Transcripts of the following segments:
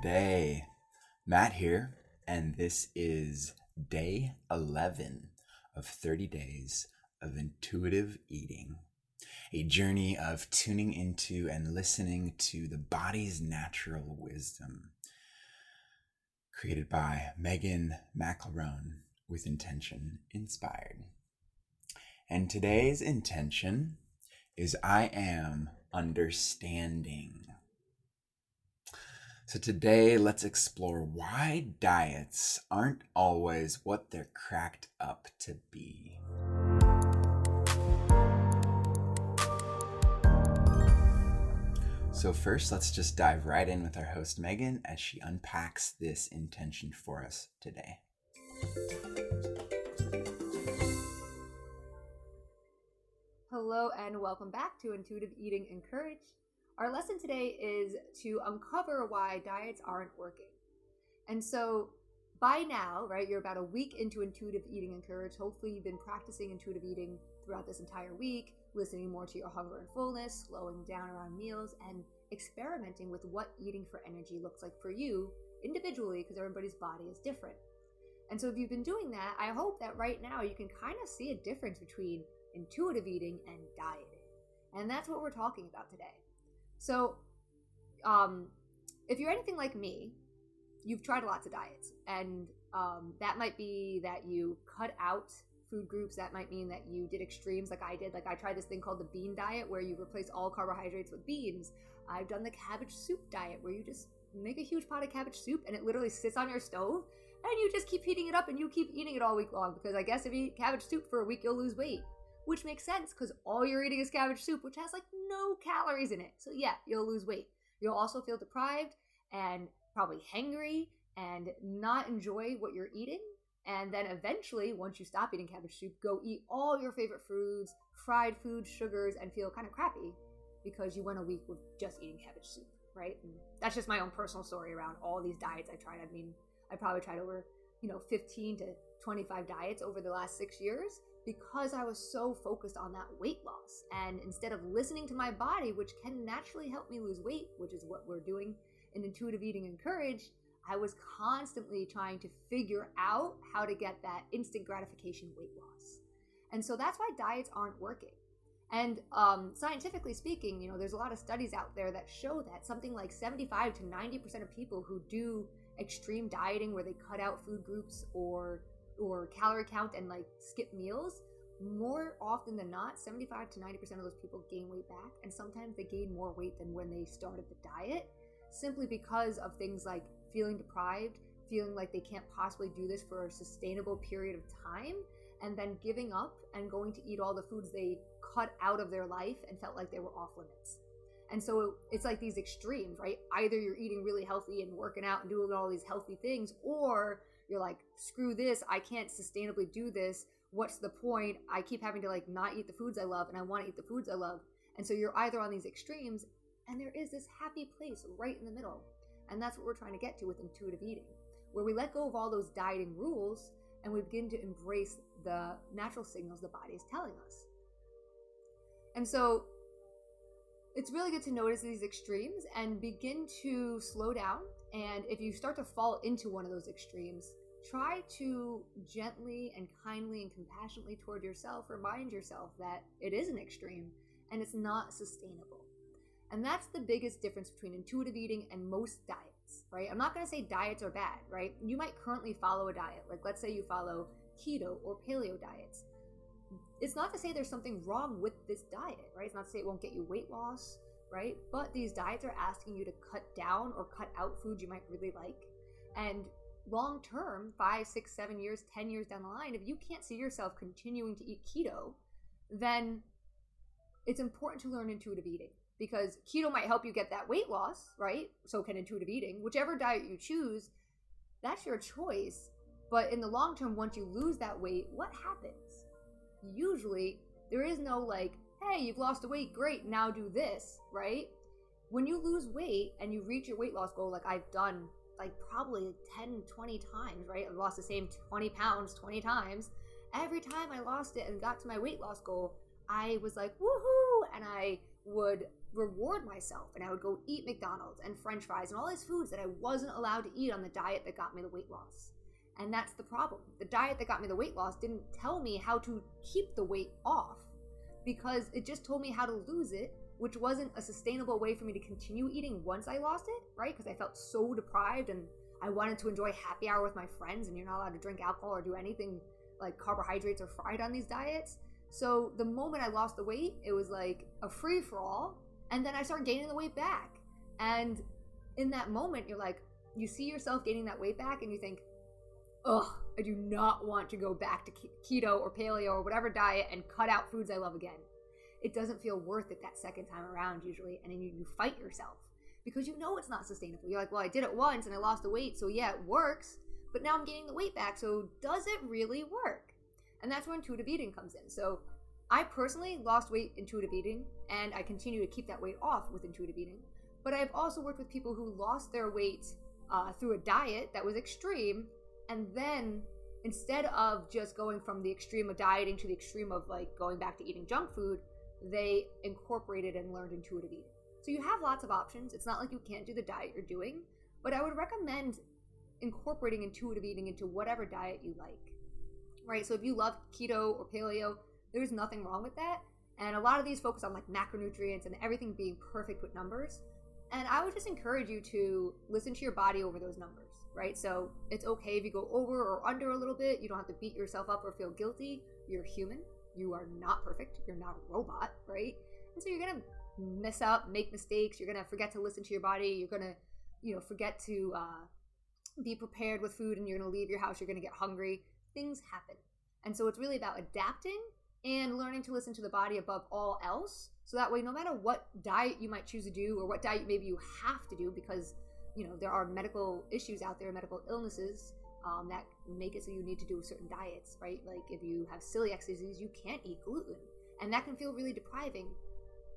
Day. Matt here, and this is day 11 of 30 days of intuitive eating. A journey of tuning into and listening to the body's natural wisdom. Created by Megan McElroan with intention inspired. And today's intention is I am understanding. So, today, let's explore why diets aren't always what they're cracked up to be. So, first, let's just dive right in with our host, Megan, as she unpacks this intention for us today. Hello, and welcome back to Intuitive Eating Encouraged. Our lesson today is to uncover why diets aren't working. And so, by now, right, you're about a week into intuitive eating encouraged. Hopefully, you've been practicing intuitive eating throughout this entire week, listening more to your hunger and fullness, slowing down around meals, and experimenting with what eating for energy looks like for you individually because everybody's body is different. And so, if you've been doing that, I hope that right now you can kind of see a difference between intuitive eating and dieting. And that's what we're talking about today. So, um, if you're anything like me, you've tried lots of diets, and um, that might be that you cut out food groups. That might mean that you did extremes, like I did. Like I tried this thing called the bean diet, where you replace all carbohydrates with beans. I've done the cabbage soup diet, where you just make a huge pot of cabbage soup and it literally sits on your stove, and you just keep heating it up and you keep eating it all week long. Because I guess if you eat cabbage soup for a week, you'll lose weight which makes sense because all you're eating is cabbage soup, which has like no calories in it. So yeah, you'll lose weight. You'll also feel deprived and probably hangry and not enjoy what you're eating. And then eventually, once you stop eating cabbage soup, go eat all your favorite foods, fried foods, sugars, and feel kind of crappy because you went a week with just eating cabbage soup, right? And that's just my own personal story around all these diets I tried. I mean, I probably tried over, you know, 15 to 25 diets over the last six years because I was so focused on that weight loss. And instead of listening to my body, which can naturally help me lose weight, which is what we're doing in intuitive eating encouraged, I was constantly trying to figure out how to get that instant gratification weight loss. And so that's why diets aren't working. And um, scientifically speaking, you know, there's a lot of studies out there that show that something like 75 to 90% of people who do extreme dieting where they cut out food groups or or calorie count and like skip meals, more often than not, 75 to 90% of those people gain weight back. And sometimes they gain more weight than when they started the diet simply because of things like feeling deprived, feeling like they can't possibly do this for a sustainable period of time, and then giving up and going to eat all the foods they cut out of their life and felt like they were off limits. And so it's like these extremes, right? Either you're eating really healthy and working out and doing all these healthy things, or you're like, screw this, I can't sustainably do this. What's the point? I keep having to like not eat the foods I love and I want to eat the foods I love. And so you're either on these extremes and there is this happy place right in the middle. And that's what we're trying to get to with intuitive eating, where we let go of all those dieting rules and we begin to embrace the natural signals the body is telling us. And so it's really good to notice these extremes and begin to slow down. And if you start to fall into one of those extremes, try to gently and kindly and compassionately toward yourself remind yourself that it is an extreme and it's not sustainable. And that's the biggest difference between intuitive eating and most diets, right? I'm not to say diets are bad, right? You might currently follow a diet. Like, let's say you follow keto or paleo diets. It's not to say there's something wrong with this diet, right? It's not to say it won't get you weight loss, right? But these diets are asking you to cut down or cut out food you might really like. And long term, five, six, seven years, 10 years down the line, if you can't see yourself continuing to eat keto, then it's important to learn intuitive eating because keto might help you get that weight loss, right? So can intuitive eating. Whichever diet you choose, that's your choice. But in the long term, once you lose that weight, what happens? Usually, there is no like, hey, you've lost weight, great, now do this, right? When you lose weight and you reach your weight loss goal, like I've done like probably 10, 20 times, right? I've lost the same 20 pounds 20 times. Every time I lost it and got to my weight loss goal, I was like, woohoo! And I would reward myself and I would go eat McDonald's and french fries and all these foods that I wasn't allowed to eat on the diet that got me the weight loss. And that's the problem. The diet that got me the weight loss didn't tell me how to keep the weight off because it just told me how to lose it, which wasn't a sustainable way for me to continue eating once I lost it, right? Because I felt so deprived and I wanted to enjoy happy hour with my friends, and you're not allowed to drink alcohol or do anything like carbohydrates or fried on these diets. So the moment I lost the weight, it was like a free for all. And then I started gaining the weight back. And in that moment, you're like, you see yourself gaining that weight back, and you think, ugh, I do not want to go back to keto or paleo or whatever diet and cut out foods I love again. It doesn't feel worth it that second time around, usually. And then you, you fight yourself because you know it's not sustainable. You're like, well, I did it once and I lost the weight, so yeah, it works, but now I'm gaining the weight back, so does it really work? And that's where intuitive eating comes in. So I personally lost weight intuitive eating, and I continue to keep that weight off with intuitive eating. But I've also worked with people who lost their weight uh, through a diet that was extreme, and then instead of just going from the extreme of dieting to the extreme of like going back to eating junk food, they incorporated and learned intuitive eating. So you have lots of options. It's not like you can't do the diet you're doing, but I would recommend incorporating intuitive eating into whatever diet you like. Right? So if you love keto or paleo, there's nothing wrong with that. And a lot of these focus on like macronutrients and everything being perfect with numbers. And I would just encourage you to listen to your body over those numbers, right? So it's okay if you go over or under a little bit. You don't have to beat yourself up or feel guilty. You're human. You are not perfect. You're not a robot, right? And so you're going to mess up, make mistakes. You're gonna forget to listen to your body. You're gonna, you know, forget to uh, be prepared with food, and you're gonna leave your house. You're gonna get hungry. Things happen, and so it's really about adapting and learning to listen to the body above all else. So that way, no matter what diet you might choose to do, or what diet maybe you have to do, because you know there are medical issues out there, medical illnesses um, that make it so you need to do certain diets, right? Like if you have celiac disease, you can't eat gluten, and that can feel really depriving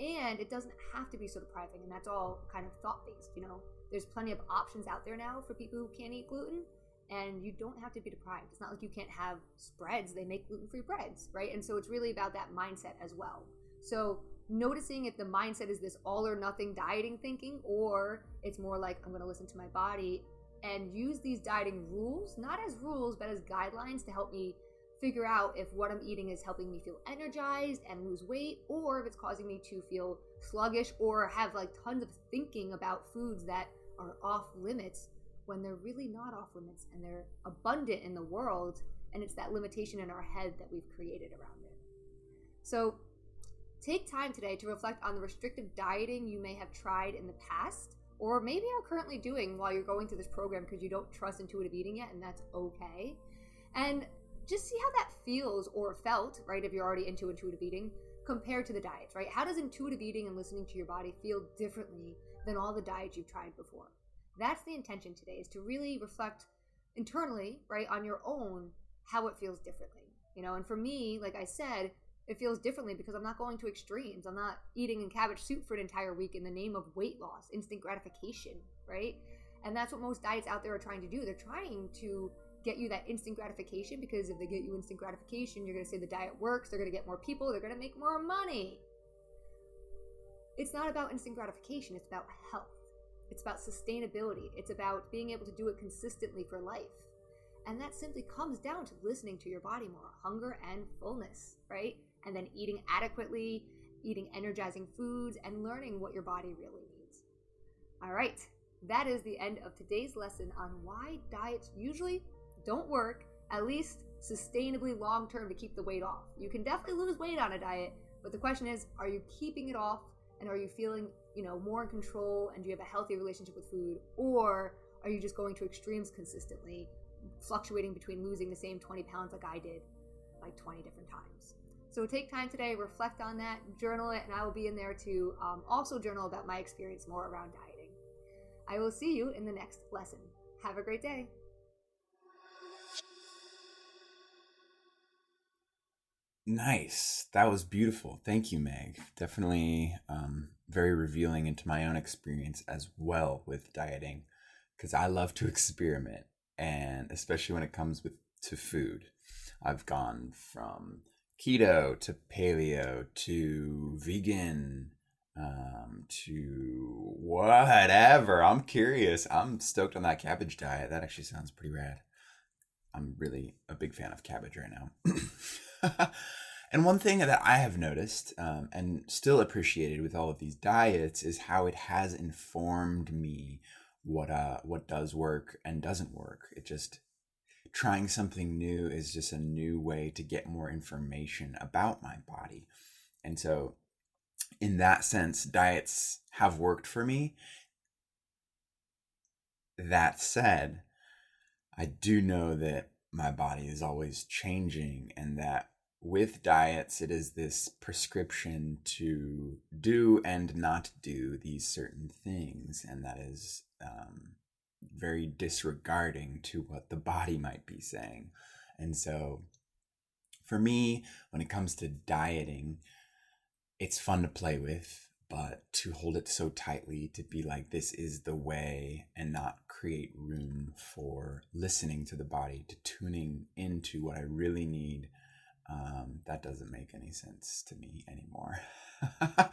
and it doesn't have to be so depriving and that's all kind of thought based you know? There's plenty of options out there now for people who can't eat gluten and you don't have to be deprived. It's not like you can't have spreads. They make gluten-free breads right? And so it's really about that mindset as well. So noticing if the mindset is this all or nothing dieting thinking or it's more like i'm going to listen to my body and use these dieting rules not as rules but as guidelines to help me figure out if what I'm eating is helping me feel energized and lose weight, or if it's causing me to feel sluggish or have like tons of thinking about foods that are off limits when they're really not off limits and they're abundant in the world. And it's that limitation in our head that we've created around it. So take time today to reflect on the restrictive dieting you may have tried in the past or maybe are currently doing while you're going through this program because you don't trust intuitive eating yet, and that's okay. And just see how that feels or felt, right? If you're already into intuitive eating compared to the diets, right? How does intuitive eating and listening to your body feel differently than all the diets you've tried before? That's the intention today is to really reflect internally, right, on your own how it feels differently. You know, and for me, like I said, it feels differently because I'm not going to extremes. I'm not eating in cabbage soup for an entire week in the name of weight loss, instant gratification, right? And that's what most diets out there are trying to do. They're trying to get you that instant gratification because if they get you instant gratification, you're going to say the diet works, they're going to get more people, they're going to make more money. It's not about instant gratification, it's about health. It's about sustainability. It's about being able to do it consistently for life. And that simply comes down to listening to your body more hunger and fullness, right? And then eating adequately, eating energizing foods, and learning what your body really needs. All right, that is the end of today's lesson on why diets usually don't work, at least sustainably long term to keep the weight off. You can definitely lose weight on a diet, but the question is, are you keeping it off and are you feeling, you know, more in control and do you have a healthy relationship with food or are you just going to extremes consistently, fluctuating between losing the same 20 pounds like I did like 20 different times? So take time today, reflect on that, journal it, and I will be in there to um, also journal about my experience more around dieting. I will see you in the next lesson. Have a great day. Nice. That was beautiful. Thank you, Meg. Definitely um, very revealing into my own experience as well with dieting because I love to experiment and especially when it comes with to food. I've gone from keto to paleo to vegan um, to whatever. I'm curious. I'm stoked on that cabbage diet. That actually sounds pretty rad. I'm really a big fan of cabbage right now. and one thing that I have noticed um, and still appreciated with all of these diets is how it has informed me what uh what does work and doesn't work. It just trying something new is just a new way to get more information about my body. And so in that sense, diets have worked for me. That said, I do know that my body is always changing and that with diets, it is this prescription to do and not do these certain things. And that is um, very disregarding to what the body might be saying. And so, for me, when it comes to dieting, it's fun to play with, but to hold it so tightly, to be like, this is the way, and not create room for listening to the body, to tuning into what I really need, um, that doesn't make any sense to me anymore.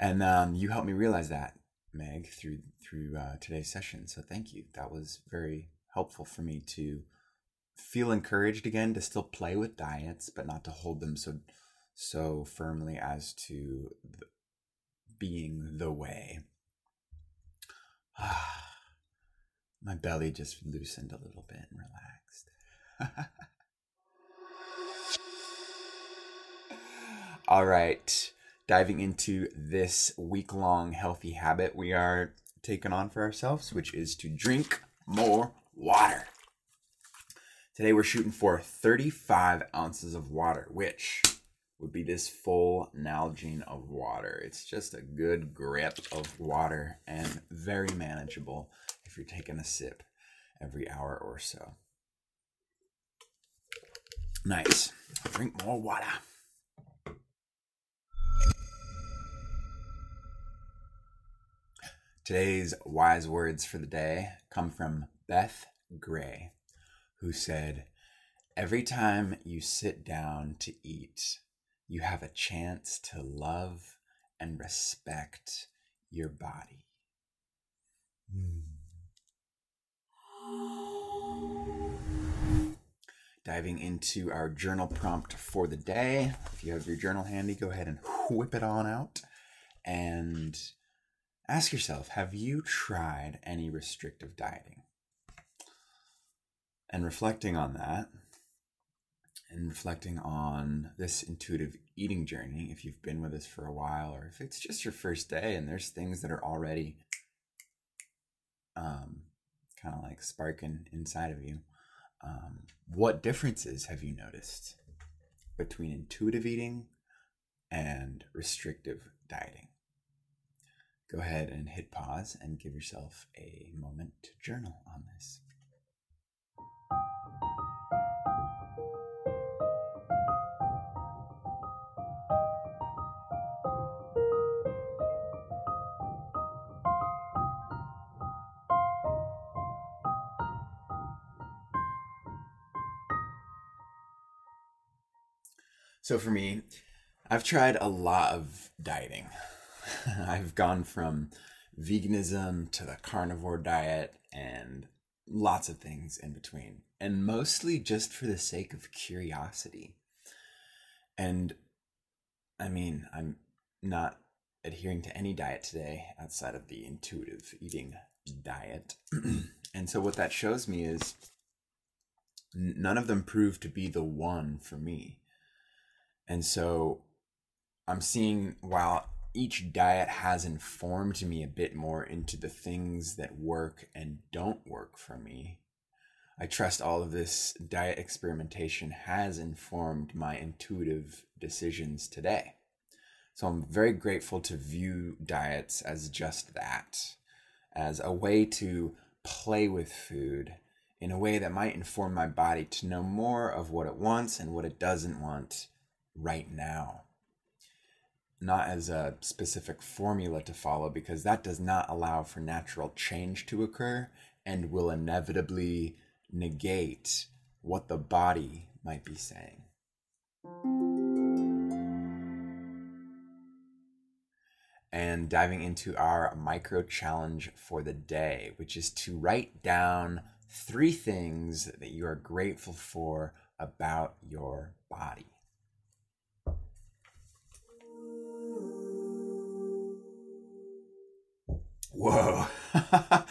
and um, you helped me realize that, Meg, through through uh, today's session. So thank you. That was very helpful for me to feel encouraged again to still play with diets, but not to hold them so so firmly as to being the way. My belly just loosened a little bit and relaxed. All right, diving into this week long healthy habit we are taking on for ourselves, which is to drink more water. Today we're shooting for 35 ounces of water, which would be this full Nalgene of water. It's just a good grip of water and very manageable if you're taking a sip every hour or so. Nice. Drink more water. Today's wise words for the day come from Beth Gray, who said, Every time you sit down to eat, you have a chance to love and respect your body. Mm. Diving into our journal prompt for the day. If you have your journal handy, go ahead and whip it on out and ask yourself have you tried any restrictive dieting? And reflecting on that, and reflecting on this intuitive eating journey, if you've been with us for a while, or if it's just your first day and there's things that are already um, kind of like sparking inside of you, um, what differences have you noticed between intuitive eating and restrictive dieting? Go ahead and hit pause and give yourself a moment to journal on this. So for me, I've tried a lot of dieting. I've gone from veganism to the carnivore diet and lots of things in between, and mostly just for the sake of curiosity. And I mean, I'm not adhering to any diet today outside of the intuitive eating diet. and so what that shows me is none of them prove to be the one for me. And so I'm seeing while each diet has informed me a bit more into the things that work and don't work for me. I trust all of this diet experimentation has informed my intuitive decisions today. So I'm very grateful to view diets as just that, as a way to play with food in a way that might inform my body to know more of what it wants and what it doesn't want right now. Not as a specific formula to follow, because that does not allow for natural change to occur and will inevitably negate what the body might be saying. and diving into our micro challenge for the day, which is to write down three things that you are grateful for about your body. Whoa.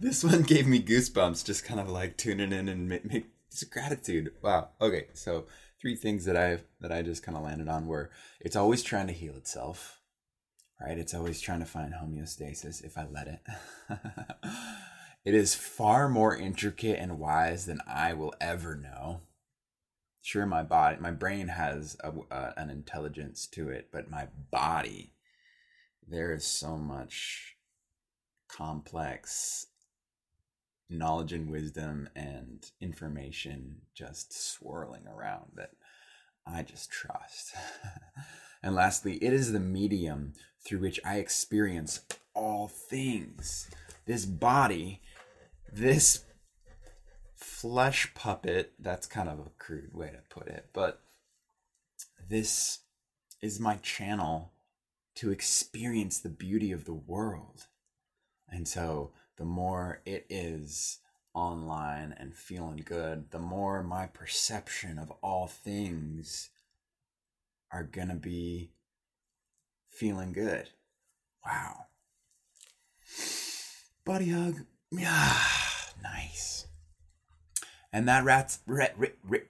this one gave me goosebumps just kind of like tuning in and make, make gratitude. Wow. Okay. So three things that I that I just kind of landed on were it's always trying to heal itself. Right? It's always trying to find homeostasis if I let it. it is far more intricate and wise than I will ever know. Sure, my body, my brain has a, uh, an intelligence to it, but my body, there is so much complex knowledge and wisdom and information just swirling around that I just trust. and lastly, it is the medium through which I experience all things. This body, this flesh puppet, that's kind of a crude way to put it, but this is my channel to experience the beauty of the world. And so the more it is online and feeling good, the more my perception of all things are going to be feeling good. Wow. Buddy hug. Yeah, nice. And that wraps,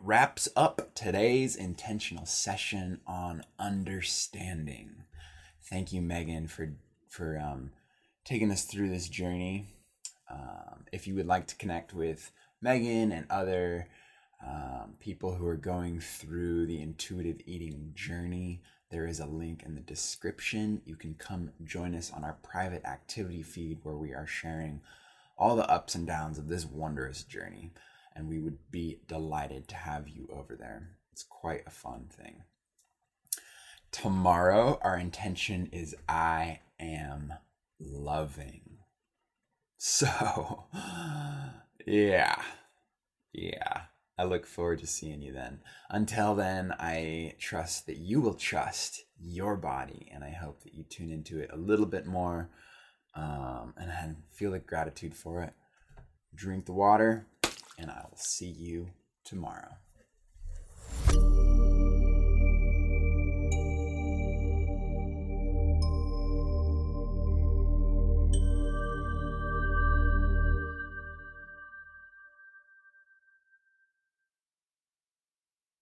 wraps up today's intentional session on understanding. Thank you, Megan, for for um, taking us through this journey. Um, if you would like to connect with Megan and other um, people who are going through the intuitive eating journey, there is a link in the description. You can come join us on our private activity feed where we are sharing all the ups and downs of this wondrous journey. And we would be delighted to have you over there. It's quite a fun thing. Tomorrow, our intention is I am loving. So, yeah, yeah. I look forward to seeing you then. Until then, I trust that you will trust your body, and I hope that you tune into it a little bit more um, and feel the gratitude for it. Drink the water, and I will see you tomorrow.